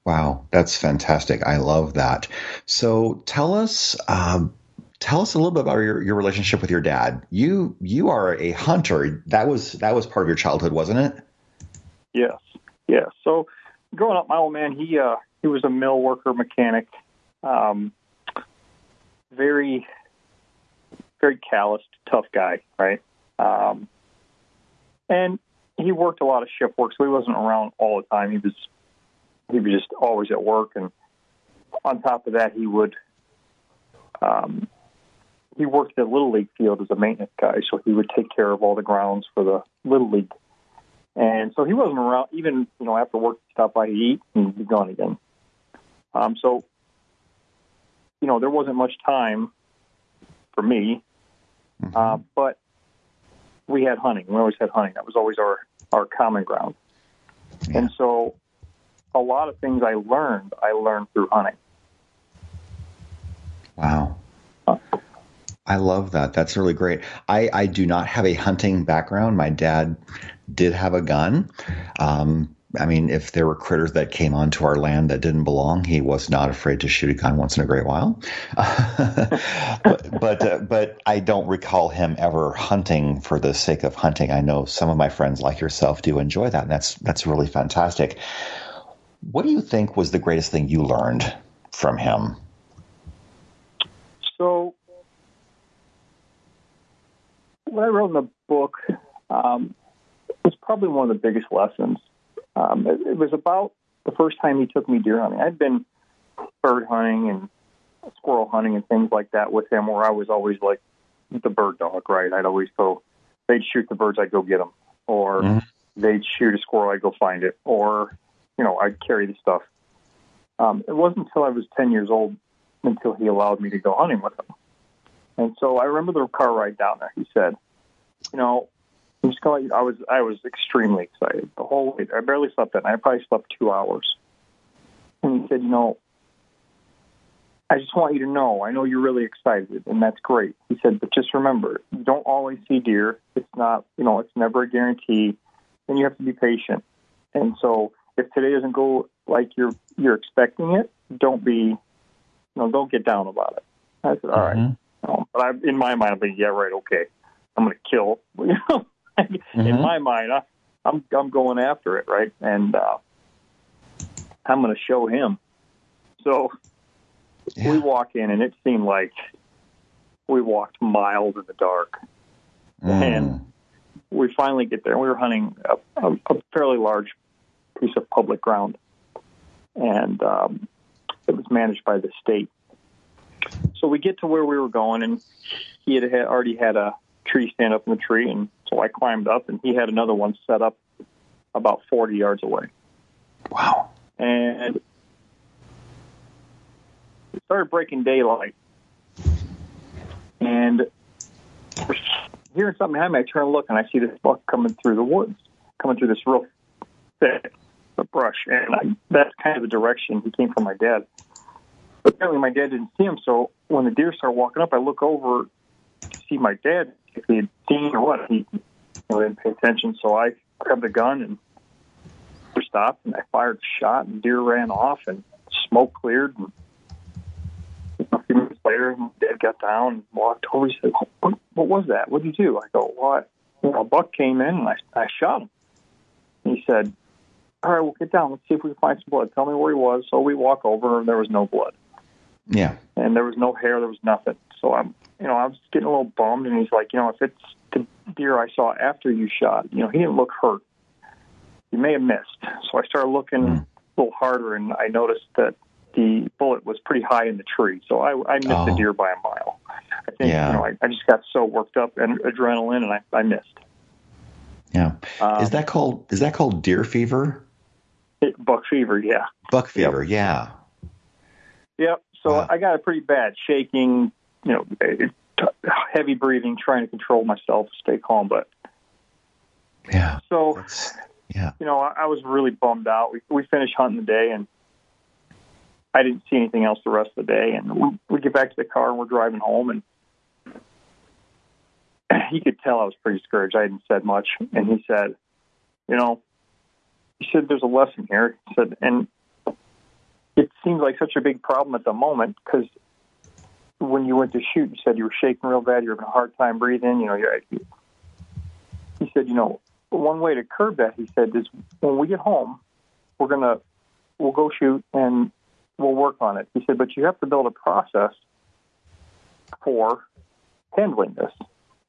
Wow, that's fantastic. I love that. So tell us, um, tell us a little bit about your, your relationship with your dad. You you are a hunter. That was that was part of your childhood, wasn't it? Yes, yes. So growing up, my old man he uh, he was a mill worker mechanic, um, very very calloused, tough guy, right? Um, and he worked a lot of shift work, so he wasn't around all the time. He was he was just always at work, and on top of that, he would um, he worked at Little League field as a maintenance guy, so he would take care of all the grounds for the Little League and so he wasn't around, even, you know, after work, He'd stop by to eat and be gone again. Um, so, you know, there wasn't much time for me, mm-hmm. uh, but we had hunting. We always had hunting. That was always our, our common ground. Yeah. And so a lot of things I learned, I learned through hunting. Wow. I love that. That's really great. I, I do not have a hunting background. My dad did have a gun. Um, I mean, if there were critters that came onto our land that didn't belong, he was not afraid to shoot a gun once in a great while. but but, uh, but I don't recall him ever hunting for the sake of hunting. I know some of my friends like yourself do enjoy that, and that's that's really fantastic. What do you think was the greatest thing you learned from him? So, what I wrote in the book. Um, was probably one of the biggest lessons. Um, it, it was about the first time he took me deer hunting. I'd been bird hunting and squirrel hunting and things like that with him, where I was always like the bird dog, right? I'd always go, they'd shoot the birds, I'd go get them, or mm-hmm. they'd shoot a squirrel, I'd go find it, or you know, I'd carry the stuff. Um, it wasn't until I was 10 years old until he allowed me to go hunting with him. And so I remember the car ride down there. He said, you know, I'm just going. I was I was extremely excited the whole way. I barely slept that night. I probably slept two hours. And he said, "You know, I just want you to know. I know you're really excited, and that's great." He said, "But just remember, you don't always see deer. It's not, you know, it's never a guarantee, and you have to be patient. And so, if today doesn't go like you're you're expecting it, don't be, you know, don't get down about it." I said, "All mm-hmm. right." Um, but I, in my mind, I'm like, "Yeah, right, okay." I'm going to kill. You know, mm-hmm. in my mind, I, I'm I'm going after it, right? And uh, I'm going to show him. So yeah. we walk in, and it seemed like we walked miles in the dark, mm. and we finally get there. We were hunting a, a, a fairly large piece of public ground, and um, it was managed by the state. So we get to where we were going, and he had already had a tree stand up in the tree, and so I climbed up, and he had another one set up about 40 yards away. Wow. And it started breaking daylight. And hearing something behind me, I turn and look, and I see this buck coming through the woods, coming through this real thick brush. And I, that's kind of the direction he came from my dad. But apparently my dad didn't see him, so when the deer started walking up, I look over to see my dad if he had seen or what. He you know, didn't pay attention, so I grabbed the gun and stopped, and I fired a shot, and deer ran off, and smoke cleared, and a few minutes later, Dad got down and walked over. He said, "What, what was that? What did you do?" I go, "What?" Well, a buck came in and I, I shot him. He said, "All right, we'll get down. Let's see if we can find some blood. Tell me where he was." So we walk over, and there was no blood. Yeah. And there was no hair. There was nothing. So I'm, you know, I was getting a little bummed. And he's like, "You know, if it's the deer I saw after you shot, you know, he didn't look hurt. You may have missed." So I started looking mm. a little harder, and I noticed that the bullet was pretty high in the tree, so I, I missed oh. the deer by a mile. I think yeah. you know I, I just got so worked up and adrenaline, and I, I missed. Yeah, um, is that called is that called deer fever? Buck fever, yeah. Buck fever, yep. yeah. Yep. So wow. I got a pretty bad shaking, you know, eh, eh, heavy breathing, trying to control myself, stay calm, but yeah. So That's, yeah, you know, I, I was really bummed out. We we finished hunting the day and I didn't see anything else the rest of the day. And we, we get back to the car and we're driving home, and he could tell I was pretty discouraged. I hadn't said much, and he said, "You know," he said, "There's a lesson here." He said, and it seems like such a big problem at the moment because when you went to shoot, you said you were shaking real bad, you're having a hard time breathing. You know, you're. He said, "You know, one way to curb that," he said, "is when we get home, we're gonna." We'll go shoot, and we'll work on it. He said, but you have to build a process for handling this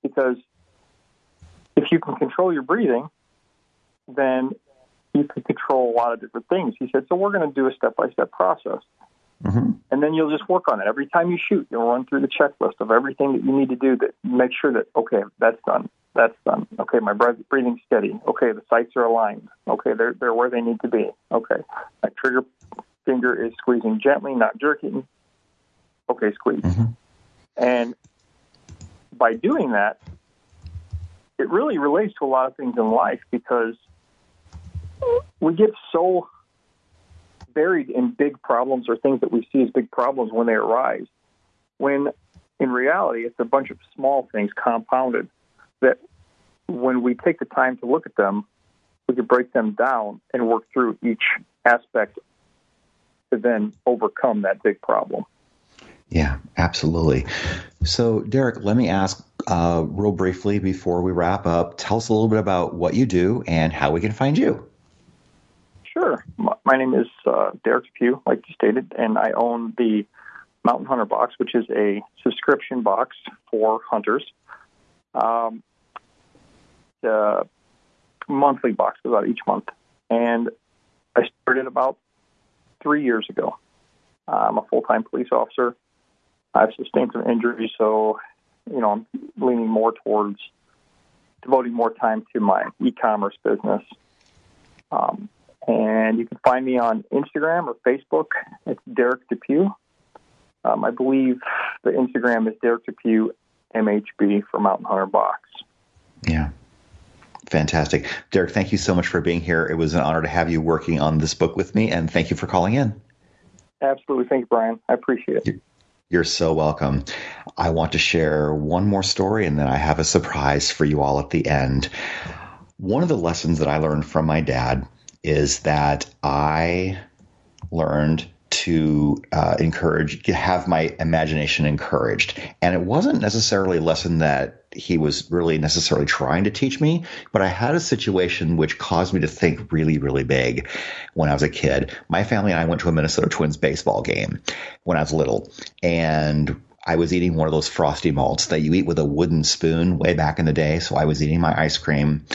because if you can control your breathing, then you can control a lot of different things. He said, so we're going to do a step by step process. Mm-hmm. And then you'll just work on it. Every time you shoot, you'll run through the checklist of everything that you need to do that make sure that, okay, that's done. That's done. Okay, my breathing's steady. Okay, the sights are aligned. Okay, they're, they're where they need to be. Okay, my trigger finger is squeezing gently, not jerking. Okay, squeeze. Mm-hmm. And by doing that, it really relates to a lot of things in life because we get so buried in big problems or things that we see as big problems when they arise, when in reality it's a bunch of small things compounded that when we take the time to look at them, we can break them down and work through each aspect to then overcome that big problem. Yeah, absolutely. So, Derek, let me ask uh, real briefly before we wrap up. Tell us a little bit about what you do and how we can find you. Sure. My name is uh, Derek Depew, like you stated, and I own the Mountain Hunter Box, which is a subscription box for hunters. Um, the monthly box goes out each month, and I started about three years ago. I'm a full time police officer. I've sustained some injuries, so you know I'm leaning more towards devoting more time to my e-commerce business. Um, and you can find me on Instagram or Facebook. It's Derek Depew. Um, I believe the Instagram is Derek Depew MHB for Mountain Hunter Box. Yeah. Fantastic. Derek, thank you so much for being here. It was an honor to have you working on this book with me, and thank you for calling in. Absolutely. Thank you, Brian. I appreciate it. You're so welcome. I want to share one more story, and then I have a surprise for you all at the end. One of the lessons that I learned from my dad is that I learned to uh, encourage, have my imagination encouraged. And it wasn't necessarily a lesson that he was really necessarily trying to teach me, but I had a situation which caused me to think really, really big when I was a kid. My family and I went to a Minnesota Twins baseball game when I was little, and I was eating one of those frosty malts that you eat with a wooden spoon way back in the day. So I was eating my ice cream.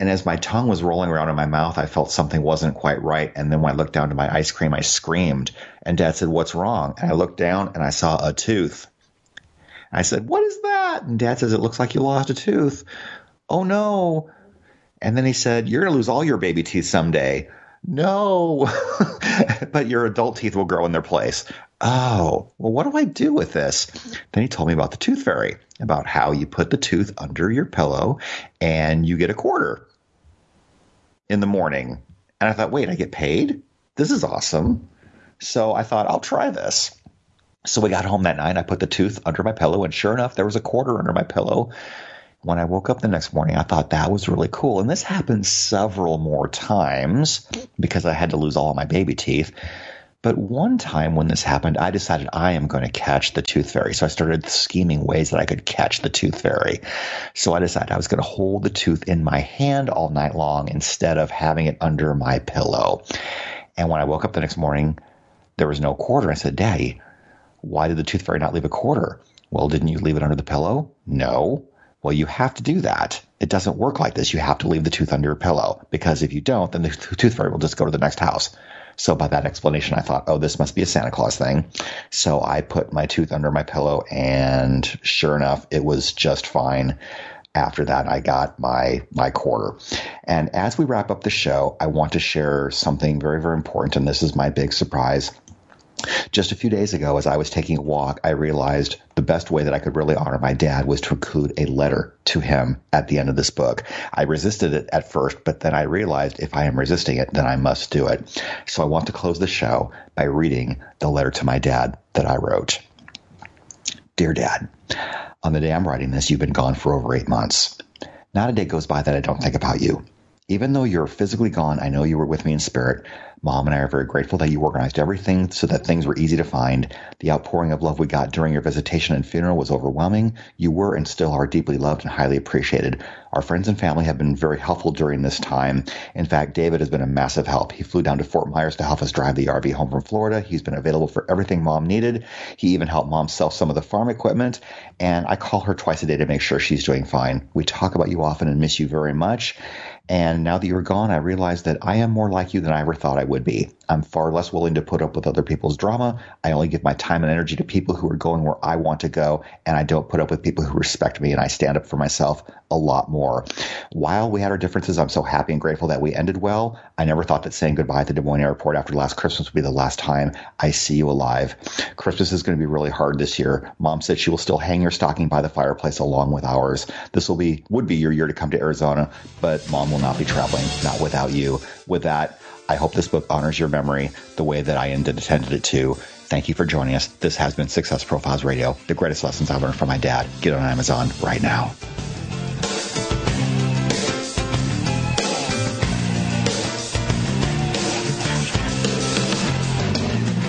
And as my tongue was rolling around in my mouth, I felt something wasn't quite right. And then when I looked down to my ice cream, I screamed. And dad said, What's wrong? And I looked down and I saw a tooth. I said, What is that? And dad says, It looks like you lost a tooth. Oh no. And then he said, You're going to lose all your baby teeth someday. No, but your adult teeth will grow in their place. Oh, well, what do I do with this? Then he told me about the tooth fairy, about how you put the tooth under your pillow and you get a quarter in the morning. And I thought, wait, I get paid? This is awesome. So I thought, I'll try this. So we got home that night. I put the tooth under my pillow, and sure enough, there was a quarter under my pillow. When I woke up the next morning, I thought that was really cool. And this happened several more times because I had to lose all my baby teeth. But one time when this happened, I decided I am going to catch the tooth fairy. So I started scheming ways that I could catch the tooth fairy. So I decided I was going to hold the tooth in my hand all night long instead of having it under my pillow. And when I woke up the next morning, there was no quarter. I said, Daddy, why did the tooth fairy not leave a quarter? Well, didn't you leave it under the pillow? No. Well, you have to do that. It doesn't work like this. You have to leave the tooth under your pillow because if you don't, then the tooth fairy will just go to the next house. So by that explanation, I thought, oh, this must be a Santa Claus thing. So I put my tooth under my pillow, and sure enough, it was just fine. After that, I got my my quarter. And as we wrap up the show, I want to share something very, very important, and this is my big surprise. Just a few days ago, as I was taking a walk, I realized the best way that I could really honor my dad was to include a letter to him at the end of this book. I resisted it at first, but then I realized if I am resisting it, then I must do it. So I want to close the show by reading the letter to my dad that I wrote. Dear Dad, on the day I'm writing this, you've been gone for over eight months. Not a day goes by that I don't think about you. Even though you're physically gone, I know you were with me in spirit. Mom and I are very grateful that you organized everything so that things were easy to find. The outpouring of love we got during your visitation and funeral was overwhelming. You were and still are deeply loved and highly appreciated. Our friends and family have been very helpful during this time. In fact, David has been a massive help. He flew down to Fort Myers to help us drive the RV home from Florida. He's been available for everything mom needed. He even helped mom sell some of the farm equipment. And I call her twice a day to make sure she's doing fine. We talk about you often and miss you very much. And now that you're gone, I realize that I am more like you than I ever thought I would be. I'm far less willing to put up with other people's drama. I only give my time and energy to people who are going where I want to go, and I don't put up with people who respect me, and I stand up for myself a lot more. While we had our differences, I'm so happy and grateful that we ended well. I never thought that saying goodbye at the Des Moines airport after last Christmas would be the last time I see you alive. Christmas is going to be really hard this year. Mom said she will still hang your stocking by the fireplace along with ours. This will be would be your year to come to Arizona, but mom will not be traveling, not without you. With that, I hope this book honors your memory the way that I intended it to. Thank you for joining us. This has been Success Profiles Radio, the greatest lessons I learned from my dad. Get on Amazon right now.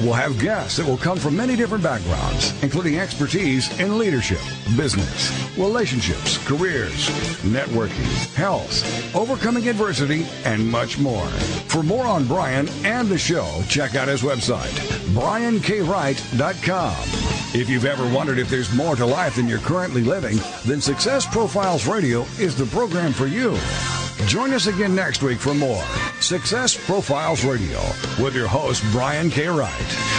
We'll have guests that will come from many different backgrounds, including expertise in leadership, business, relationships, careers, networking, health, overcoming adversity, and much more. For more on Brian and the show, check out his website, briankwright.com. If you've ever wondered if there's more to life than you're currently living, then Success Profiles Radio is the program for you. Join us again next week for more Success Profiles Radio with your host, Brian K. Wright.